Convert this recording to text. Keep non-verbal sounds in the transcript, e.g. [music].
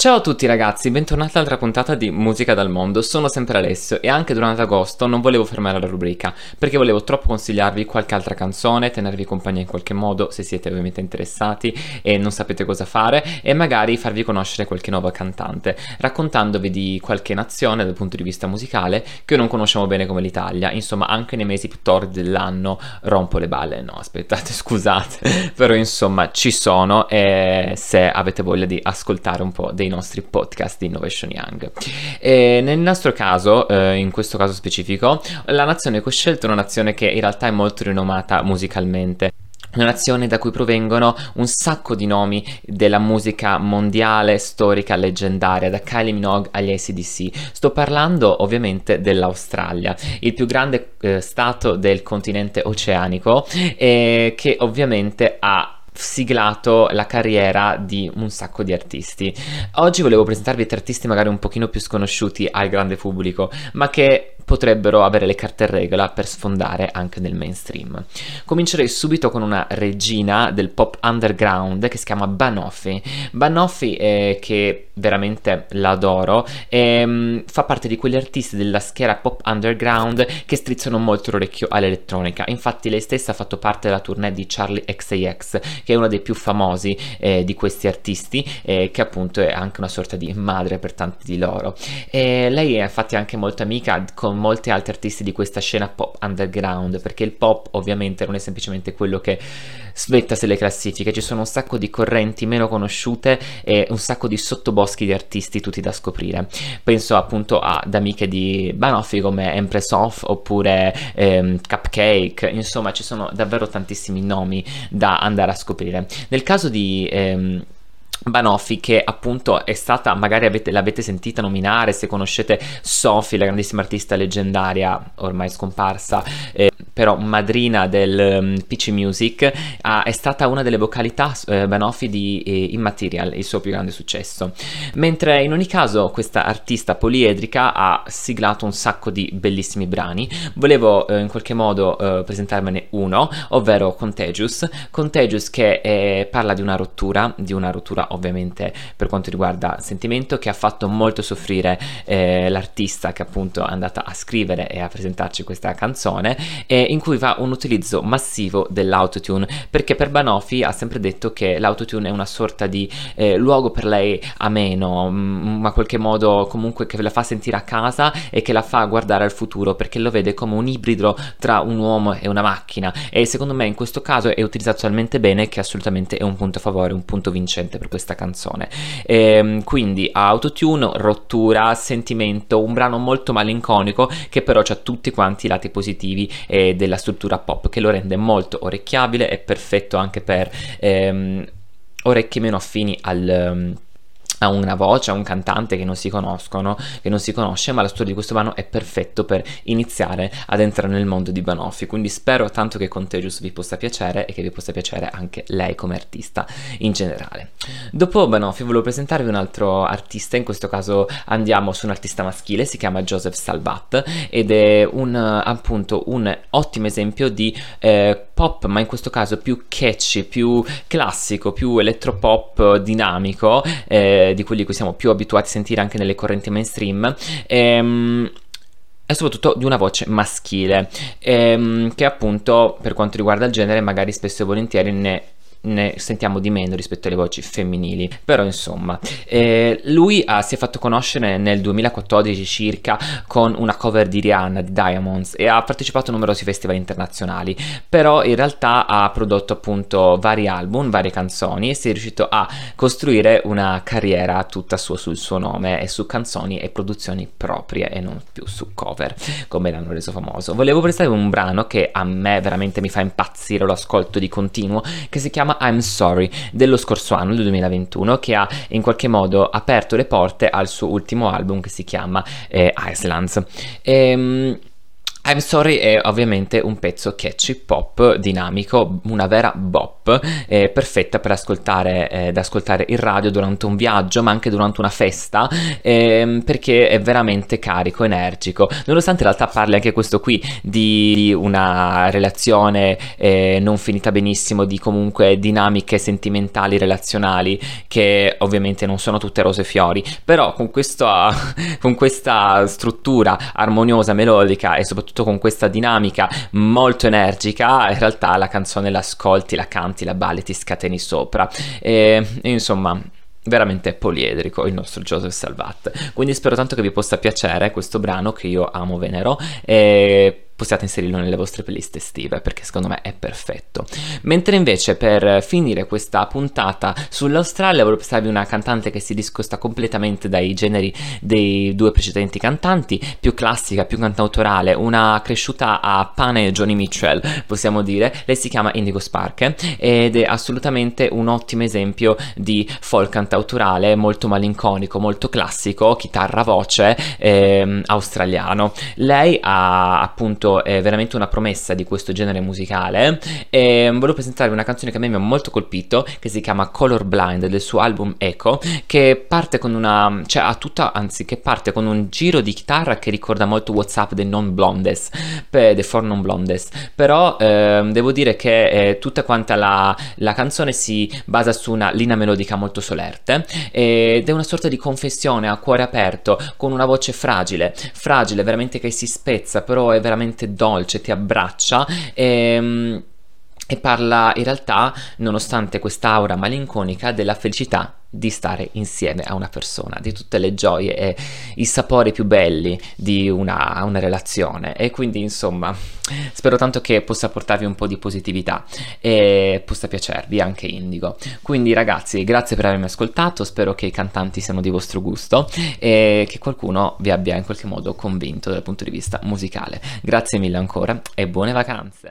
Ciao a tutti ragazzi, bentornati all'altra puntata di Musica dal Mondo, sono sempre Alessio e anche durante agosto non volevo fermare la rubrica perché volevo troppo consigliarvi qualche altra canzone, tenervi compagnia in qualche modo se siete ovviamente interessati e non sapete cosa fare e magari farvi conoscere qualche nuova cantante, raccontandovi di qualche nazione dal punto di vista musicale che non conosciamo bene come l'Italia, insomma anche nei mesi più torridi dell'anno rompo le balle, no aspettate [laughs] scusate, però insomma ci sono e se avete voglia di ascoltare un po' dei dei nostri podcast di Innovation Young. E nel nostro caso, eh, in questo caso specifico, la nazione che ho scelto è una nazione che in realtà è molto rinomata musicalmente una nazione da cui provengono un sacco di nomi della musica mondiale, storica, leggendaria, da Kylie Minogue agli ACDC. Sto parlando ovviamente dell'Australia, il più grande eh, stato del continente oceanico, eh, che ovviamente ha siglato la carriera di un sacco di artisti. Oggi volevo presentarvi tre artisti magari un pochino più sconosciuti al grande pubblico, ma che potrebbero avere le carte in regola per sfondare anche nel mainstream. Comincerei subito con una regina del pop underground che si chiama Banoffee. Banoffee, eh, che veramente l'adoro, eh, fa parte di quegli artisti della schiera pop underground che strizzano molto l'orecchio all'elettronica. Infatti lei stessa ha fatto parte della tournée di Charlie XAX, che è uno dei più famosi eh, di questi artisti, eh, che appunto è anche una sorta di madre per tanti di loro. E lei è infatti anche molto amica con molti altri artisti di questa scena pop underground, perché il pop ovviamente non è semplicemente quello che svetta le classifiche, ci sono un sacco di correnti meno conosciute e un sacco di sottoboschi di artisti tutti da scoprire. Penso appunto ad amiche di Banoffee come Empress Off oppure ehm, Cupcake, insomma ci sono davvero tantissimi nomi da andare a scoprire. Nel caso di... Ehm, Banoffi che appunto è stata, magari avete, l'avete sentita nominare se conoscete Sophie, la grandissima artista leggendaria ormai scomparsa, eh, però madrina del um, PC Music, uh, è stata una delle vocalità uh, Banoffi di uh, Immaterial, il suo più grande successo. Mentre in ogni caso questa artista poliedrica ha siglato un sacco di bellissimi brani, volevo uh, in qualche modo presentarmene uno, ovvero Contagious, Contagious che parla di una rottura, di una rottura ovviamente per quanto riguarda sentimento che ha fatto molto soffrire eh, l'artista che appunto è andata a scrivere e a presentarci questa canzone. E in cui va un utilizzo massivo dell'autotune perché per Banoffee ha sempre detto che l'autotune è una sorta di eh, luogo per lei ameno mm, ma qualche modo comunque che la fa sentire a casa e che la fa guardare al futuro perché lo vede come un ibrido tra un uomo e una macchina e secondo me in questo caso è utilizzato talmente bene che assolutamente è un punto a favore, un punto vincente per questa canzone. E, ehm, quindi autotune, rottura, sentimento, un brano molto malinconico che però ha tutti quanti i lati positivi eh, della struttura pop che lo rende molto orecchiabile e perfetto anche per ehm, orecchie meno affini al ha una voce, ha un cantante che non si conoscono, che non si conosce, ma la storia di questo brano è perfetto per iniziare ad entrare nel mondo di Banoffi, quindi spero tanto che Contagious vi possa piacere e che vi possa piacere anche lei come artista in generale. Dopo Banoffi volevo presentarvi un altro artista, in questo caso andiamo su un artista maschile, si chiama Joseph Salvat ed è un appunto un ottimo esempio di eh, pop, ma in questo caso più catchy, più classico, più elettropop dinamico. Eh, di quelli che siamo più abituati a sentire anche nelle correnti mainstream. Ehm, e soprattutto di una voce maschile, ehm, che appunto per quanto riguarda il genere magari spesso e volentieri ne ne sentiamo di meno rispetto alle voci femminili. Però insomma eh, lui ha, si è fatto conoscere nel 2014 circa con una cover di Rihanna di Diamonds e ha partecipato a numerosi festival internazionali. Però in realtà ha prodotto appunto vari album varie canzoni e si è riuscito a costruire una carriera tutta sua sul suo nome e su canzoni e produzioni proprie e non più su cover come l'hanno reso famoso. Volevo prestarvi un brano che a me veramente mi fa impazzire lo ascolto di continuo che si chiama chiama I'm Sorry dello scorso anno, del 2021, che ha in qualche modo aperto le porte al suo ultimo album che si chiama eh, Islands. E, ehm, I'm Sorry è ovviamente un pezzo catchy, pop, dinamico, una vera bop, eh, perfetta per ascoltare, eh, da ascoltare in radio durante un viaggio, ma anche durante una festa, eh, perché è veramente carico, energico, nonostante in realtà parli anche questo qui di una relazione eh, non finita benissimo, di comunque dinamiche sentimentali, relazionali, che ovviamente non sono tutte rose e fiori, però con, questo, [laughs] con questa struttura armoniosa, melodica e soprattutto soprattutto con questa dinamica molto energica, in realtà la canzone l'ascolti, la canti, la balli, ti scateni sopra. E, insomma, veramente poliedrico il nostro Joseph Salvat. Quindi spero tanto che vi possa piacere questo brano che io amo venero e possiate inserirlo nelle vostre playlist estive perché secondo me è perfetto. Mentre invece per finire questa puntata sull'Australia volevo prestarvi una cantante che si discosta completamente dai generi dei due precedenti cantanti, più classica, più cantautorale, una cresciuta a pane Johnny Mitchell, possiamo dire. Lei si chiama Indigo Spark ed è assolutamente un ottimo esempio di folk cantautorale molto malinconico, molto classico, chitarra voce ehm, australiano. Lei ha appunto appunto è veramente una promessa di questo genere musicale e volevo presentarvi una canzone che a me mi ha molto colpito che si chiama Colorblind del suo album Echo che parte con una cioè ha tutta anzi che parte con un giro di chitarra che ricorda molto Whatsapp dei non blondes dei for non blondes. Però eh, devo dire che eh, tutta quanta la, la canzone si basa su una linea melodica molto solerte ed è una sorta di confessione a cuore aperto con una voce fragile fragile veramente che si spezza però è veramente veramente dolce, ti abbraccia. E ehm, e parla in realtà, nonostante quest'aura malinconica, della felicità di stare insieme a una persona, di tutte le gioie e i sapori più belli di una, una, relazione e quindi insomma spero tanto che possa portarvi un po' di positività e possa piacervi anche Indigo. Quindi ragazzi grazie per avermi ascoltato, spero che i cantanti siano di vostro gusto e che qualcuno vi abbia in qualche modo convinto dal punto di vista musicale. Grazie mille ancora e buone vacanze!